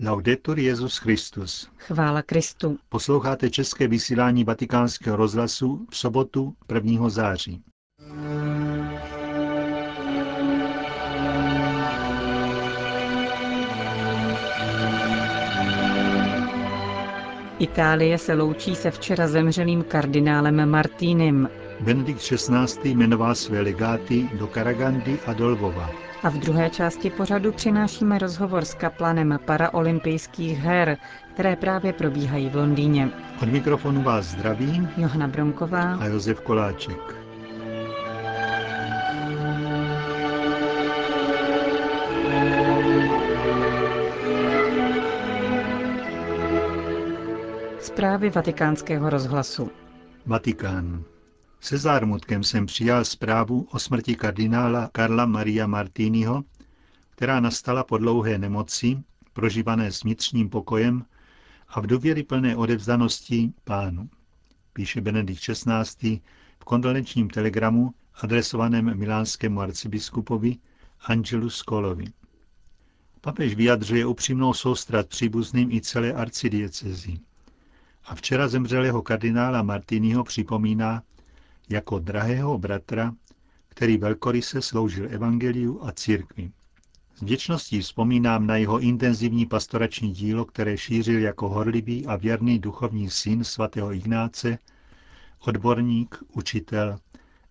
Laudetur Jezus Christus. Chvála Kristu. Posloucháte české vysílání Vatikánského rozhlasu v sobotu 1. září. Itálie se loučí se včera zemřelým kardinálem Martínem. Benedikt XVI. jmenoval své legáty do Karagandy a do Lvova. A v druhé části pořadu přinášíme rozhovor s kaplanem paraolympijských her, které právě probíhají v Londýně. Od mikrofonu vás zdraví Johana Bronková a Josef Koláček. Zprávy vatikánského rozhlasu. Vatikán. Se zármutkem jsem přijal zprávu o smrti kardinála Karla Maria Martiniho, která nastala po dlouhé nemoci, prožívané s vnitřním pokojem a v důvěryplné odevzdanosti pánu, píše Benedikt XVI. v kondolenčním telegramu adresovaném milánskému arcibiskupovi Angelu Skolovi. Papež vyjadřuje upřímnou soustrat příbuzným i celé arcidiecezi. A včera zemřelého kardinála Martiniho připomíná jako drahého bratra, který velkoryse sloužil evangeliu a církvi. S vděčností vzpomínám na jeho intenzivní pastorační dílo, které šířil jako horlivý a věrný duchovní syn svatého Ignáce, odborník, učitel,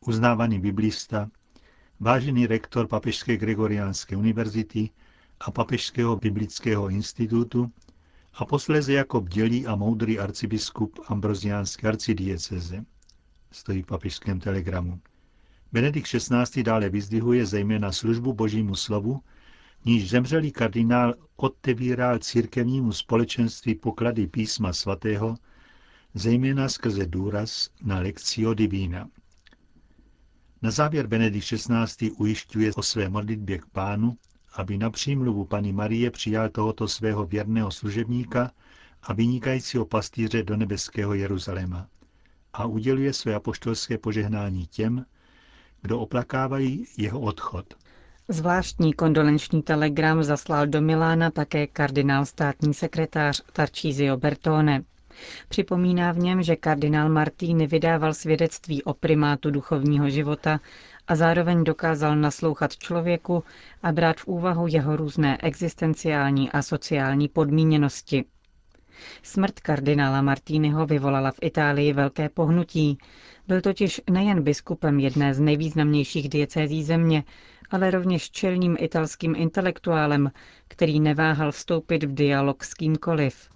uznávaný biblista, vážený rektor Papežské Gregoriánské univerzity a Papežského biblického institutu a posléze jako bdělý a moudrý arcibiskup Ambroziánské arcidieceze stojí v papižském telegramu. Benedikt XVI. dále vyzdvihuje zejména službu božímu slovu, níž zemřelý kardinál otevíral církevnímu společenství poklady písma svatého, zejména skrze důraz na lekcio divina. Na závěr Benedikt XVI. ujišťuje o své modlitbě k pánu, aby na přímluvu paní Marie přijal tohoto svého věrného služebníka a vynikajícího pastýře do nebeského Jeruzaléma a uděluje své apoštolské požehnání těm, kdo oplakávají jeho odchod. Zvláštní kondolenční telegram zaslal do Milána také kardinál státní sekretář Tarcísio Bertone. Připomíná v něm, že kardinál Martini vydával svědectví o primátu duchovního života a zároveň dokázal naslouchat člověku a brát v úvahu jeho různé existenciální a sociální podmíněnosti. Smrt kardinála Martínyho vyvolala v Itálii velké pohnutí. Byl totiž nejen biskupem jedné z nejvýznamnějších diecézí země, ale rovněž čelným italským intelektuálem, který neváhal vstoupit v dialog s kýmkoliv.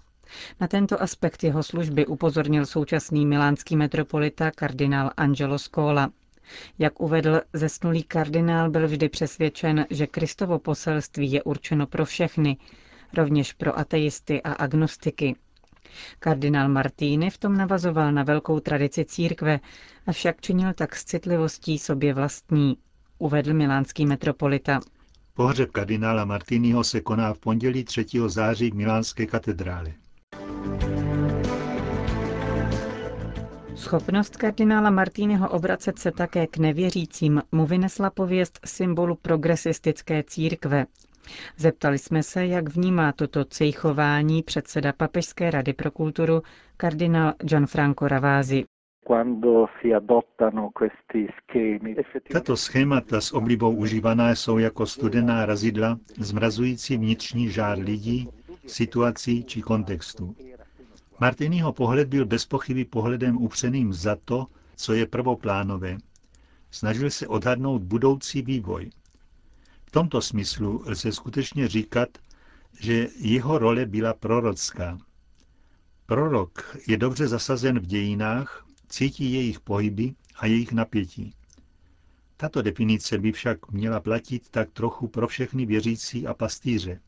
Na tento aspekt jeho služby upozornil současný milánský metropolita kardinál Angelo Scola. Jak uvedl, zesnulý kardinál byl vždy přesvědčen, že Kristovo poselství je určeno pro všechny, rovněž pro ateisty a agnostiky. Kardinál Martíny v tom navazoval na velkou tradici církve, avšak činil tak s citlivostí sobě vlastní, uvedl milánský metropolita. Pohřeb kardinála Martiniho se koná v pondělí 3. září v Milánské katedrále. Schopnost kardinála Martínyho obracet se také k nevěřícím mu vynesla pověst symbolu progresistické církve, Zeptali jsme se, jak vnímá toto cejchování předseda Papežské rady pro kulturu kardinál Gianfranco Ravasi. Tato schémata s oblibou užívaná jsou jako studená razidla, zmrazující vnitřní žár lidí, situací či kontextu. Martinyho pohled byl bez pochyby pohledem upřeným za to, co je prvoplánové. Snažil se odhadnout budoucí vývoj. V tomto smyslu lze skutečně říkat, že jeho role byla prorocká. Prorok je dobře zasazen v dějinách, cítí jejich pohyby a jejich napětí. Tato definice by však měla platit tak trochu pro všechny věřící a pastýře.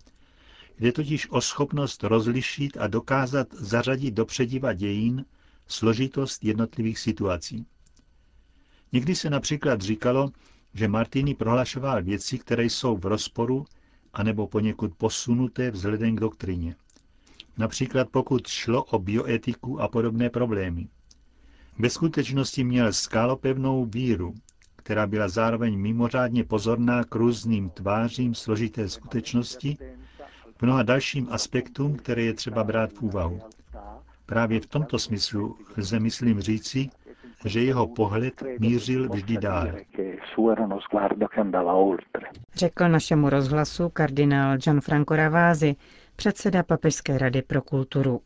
Jde totiž o schopnost rozlišit a dokázat zařadit do přediva dějin složitost jednotlivých situací. Někdy se například říkalo, že Martini prohlašoval věci, které jsou v rozporu anebo poněkud posunuté vzhledem k doktrině. Například pokud šlo o bioetiku a podobné problémy. Ve skutečnosti měl skálopevnou víru, která byla zároveň mimořádně pozorná k různým tvářím složité skutečnosti, mnoha dalším aspektům, které je třeba brát v úvahu. Právě v tomto smyslu lze, myslím, říci, že jeho pohled mířil vždy dál. Řekl našemu rozhlasu kardinál Gianfranco Ravázi, předseda Papežské rady pro kulturu.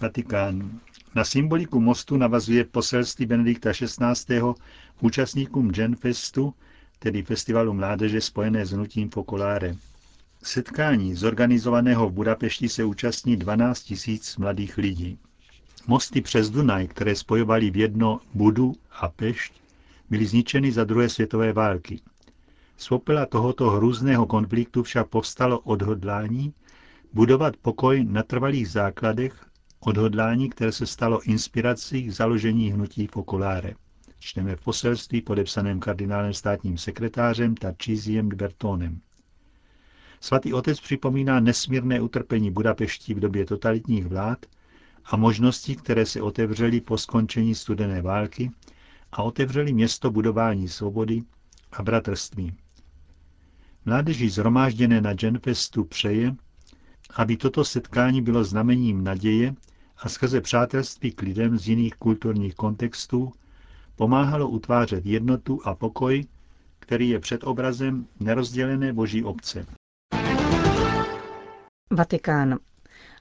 Vatikán. Na symboliku mostu navazuje poselství Benedikta XVI. účastníkům Genfestu, tedy festivalu mládeže spojené s hnutím Focolare. Setkání zorganizovaného v Budapešti se účastní 12 tisíc mladých lidí. Mosty přes Dunaj, které spojovaly v jedno Budu a Pešť, byly zničeny za druhé světové války. Z tohoto hrůzného konfliktu však povstalo odhodlání budovat pokoj na trvalých základech, odhodlání, které se stalo inspirací k založení hnutí Focolare. Čteme v poselství podepsaném kardinálem státním sekretářem Tarčíziem Bertonem. Svatý otec připomíná nesmírné utrpení Budapešti v době totalitních vlád a možnosti, které se otevřely po skončení studené války a otevřely město budování svobody a bratrství. Mládeži zhromážděné na Genfestu přeje, aby toto setkání bylo znamením naděje a skrze přátelství k lidem z jiných kulturních kontextů pomáhalo utvářet jednotu a pokoj, který je před obrazem nerozdělené boží obce. Vatikán.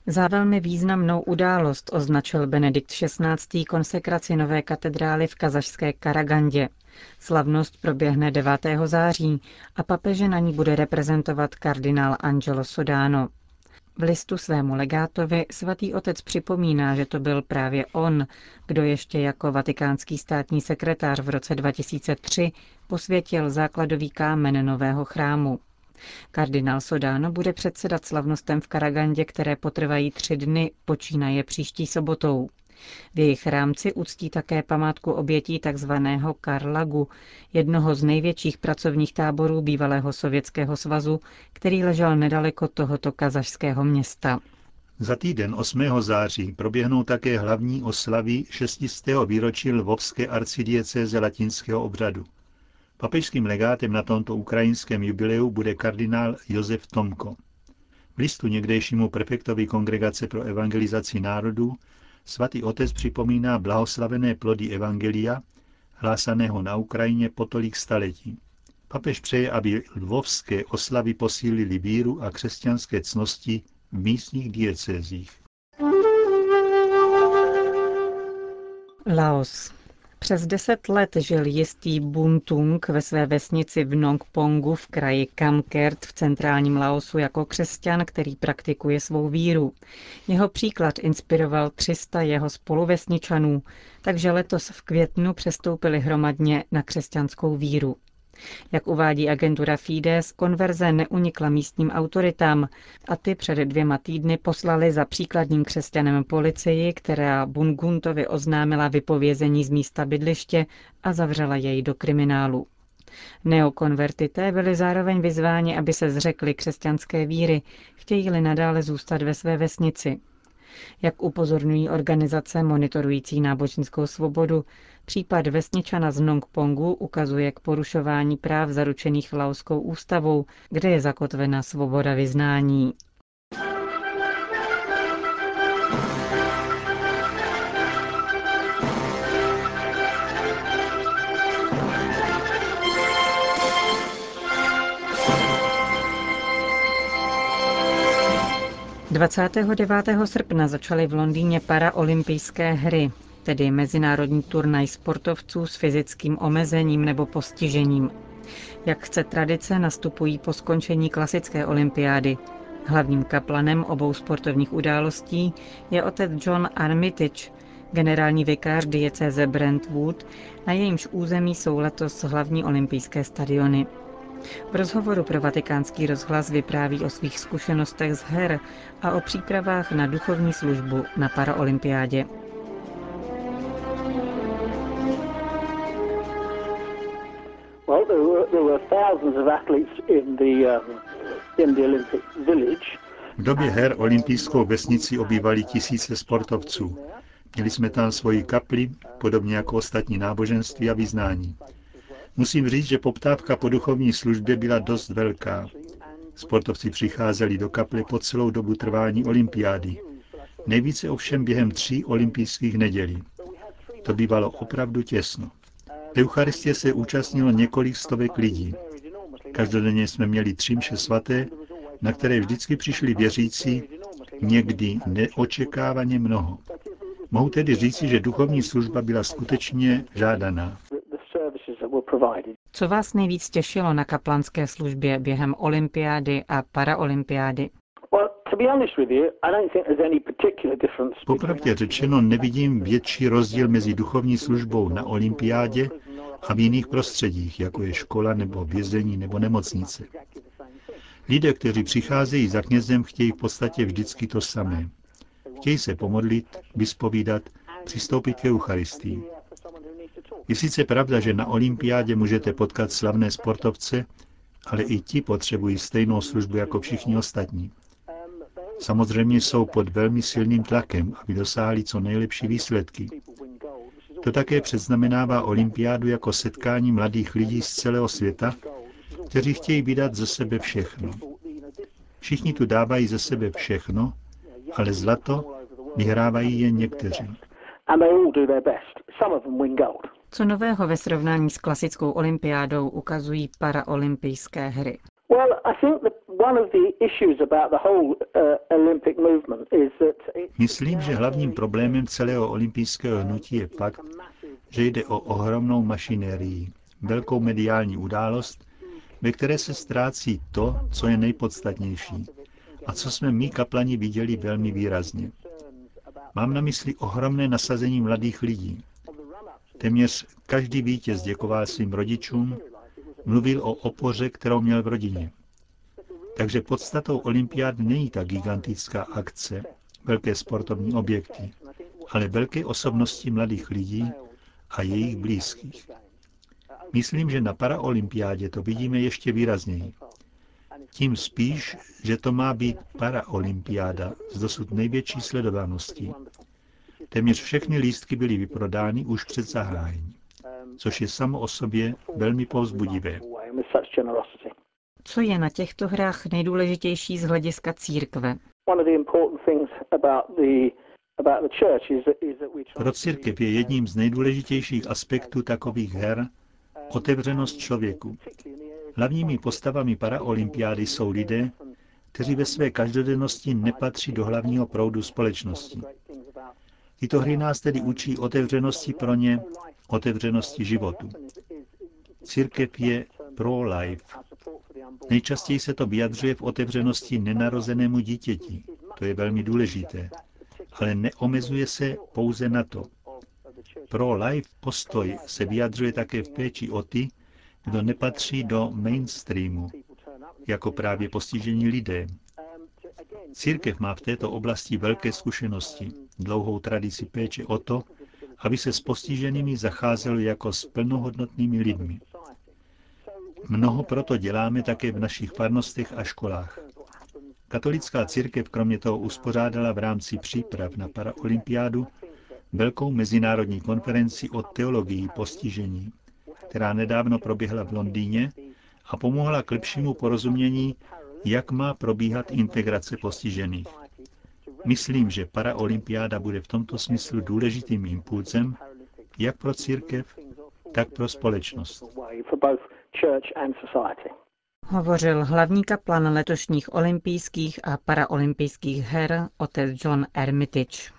Za velmi významnou událost označil Benedikt XVI. konsekraci nové katedrály v kazašské Karagandě. Slavnost proběhne 9. září a papeže na ní bude reprezentovat kardinál Angelo Sodano. V listu svému legátovi svatý otec připomíná, že to byl právě on, kdo ještě jako vatikánský státní sekretář v roce 2003 posvětil základový kámen nového chrámu. Kardinál Sodano bude předsedat slavnostem v Karagandě, které potrvají tři dny, počínaje příští sobotou. V jejich rámci uctí také památku obětí tzv. Karlagu, jednoho z největších pracovních táborů bývalého Sovětského svazu, který ležel nedaleko tohoto kazašského města. Za týden 8. září proběhnou také hlavní oslavy 6. výročí Lvovské arcidiecéze latinského obřadu. Papežským legátem na tomto ukrajinském jubileu bude kardinál Josef Tomko. V listu někdejšímu prefektovi Kongregace pro evangelizaci národů svatý otec připomíná blahoslavené plody evangelia, hlásaného na Ukrajině po tolik staletí. Papež přeje, aby lvovské oslavy posílili víru a křesťanské cnosti v místních diecézích. Laos. Přes deset let žil jistý Buntung ve své vesnici v Nongpongu v kraji Kamkert v centrálním Laosu jako křesťan, který praktikuje svou víru. Jeho příklad inspiroval 300 jeho spoluvesničanů, takže letos v květnu přestoupili hromadně na křesťanskou víru. Jak uvádí agentura Fides, konverze neunikla místním autoritám a ty před dvěma týdny poslali za příkladním křesťanem policii, která Bunguntovi oznámila vypovězení z místa bydliště a zavřela jej do kriminálu. Neokonvertité byli zároveň vyzváni, aby se zřekli křesťanské víry, chtějí-li nadále zůstat ve své vesnici. Jak upozorňují organizace monitorující náboženskou svobodu, případ vesničana z Nongpongu ukazuje k porušování práv zaručených Laoskou ústavou, kde je zakotvena svoboda vyznání. 29. srpna začaly v Londýně paraolympijské hry, tedy mezinárodní turnaj sportovců s fyzickým omezením nebo postižením. Jak chce tradice, nastupují po skončení klasické olympiády. Hlavním kaplanem obou sportovních událostí je otec John Armitage, generální vikář diecéze Brentwood, na jejímž území jsou letos hlavní olympijské stadiony. V rozhovoru pro vatikánský rozhlas vypráví o svých zkušenostech z her a o přípravách na duchovní službu na paraolympiádě. V době her olympijskou vesnici obývali tisíce sportovců. Měli jsme tam svoji kapli, podobně jako ostatní náboženství a vyznání. Musím říct, že poptávka po duchovní službě byla dost velká. Sportovci přicházeli do kaple po celou dobu trvání olympiády. Nejvíce ovšem během tří olympijských nedělí. To bývalo opravdu těsno. Eucharistie se účastnilo několik stovek lidí. Každodenně jsme měli tři mše svaté, na které vždycky přišli věřící, někdy neočekávaně mnoho. Mohu tedy říci, že duchovní služba byla skutečně žádaná. Co vás nejvíc těšilo na kaplanské službě během olympiády a paraolympiády? Popravdě řečeno nevidím větší rozdíl mezi duchovní službou na olympiádě a v jiných prostředích, jako je škola nebo vězení nebo nemocnice. Lidé, kteří přicházejí za knězem, chtějí v podstatě vždycky to samé. Chtějí se pomodlit, vyspovídat, přistoupit k Eucharistii. Je sice pravda, že na olympiádě můžete potkat slavné sportovce, ale i ti potřebují stejnou službu jako všichni ostatní. Samozřejmě jsou pod velmi silným tlakem, aby dosáhli co nejlepší výsledky. To také předznamenává olympiádu jako setkání mladých lidí z celého světa, kteří chtějí vydat ze sebe všechno. Všichni tu dávají ze sebe všechno, ale zlato vyhrávají jen někteří. Co nového ve srovnání s klasickou olympiádou ukazují paraolympijské hry? Myslím, že hlavním problémem celého olympijského hnutí je fakt, že jde o ohromnou mašinérii, velkou mediální událost, ve které se ztrácí to, co je nejpodstatnější a co jsme my kaplani viděli velmi výrazně. Mám na mysli ohromné nasazení mladých lidí. Téměř každý vítěz děkoval svým rodičům, mluvil o opoře, kterou měl v rodině. Takže podstatou olympiád není ta gigantická akce, velké sportovní objekty, ale velké osobnosti mladých lidí a jejich blízkých. Myslím, že na paraolympiádě to vidíme ještě výrazněji. Tím spíš, že to má být paraolympiáda s dosud největší sledovaností. Téměř všechny lístky byly vyprodány už před zahájením, což je samo o sobě velmi povzbudivé. Co je na těchto hrách nejdůležitější z hlediska církve? Pro církev je jedním z nejdůležitějších aspektů takových her otevřenost člověku. Hlavními postavami paraolympiády jsou lidé, kteří ve své každodennosti nepatří do hlavního proudu společnosti. Tyto hry nás tedy učí otevřenosti pro ně, otevřenosti životu. Církev je pro-life. Nejčastěji se to vyjadřuje v otevřenosti nenarozenému dítěti. To je velmi důležité. Ale neomezuje se pouze na to. Pro-life postoj se vyjadřuje také v péči o ty, kdo nepatří do mainstreamu, jako právě postižení lidé. Církev má v této oblasti velké zkušenosti, dlouhou tradici péče o to, aby se s postiženými zacházelo jako s plnohodnotnými lidmi. Mnoho proto děláme také v našich farnostech a školách. Katolická církev kromě toho uspořádala v rámci příprav na paraolympiádu velkou mezinárodní konferenci o teologii postižení, která nedávno proběhla v Londýně a pomohla k lepšímu porozumění, jak má probíhat integrace postižených. Myslím, že paraolympiáda bude v tomto smyslu důležitým impulzem jak pro církev, tak pro společnost. Hovořil hlavní kaplan letošních olympijských a paraolympijských her otec John Armitage.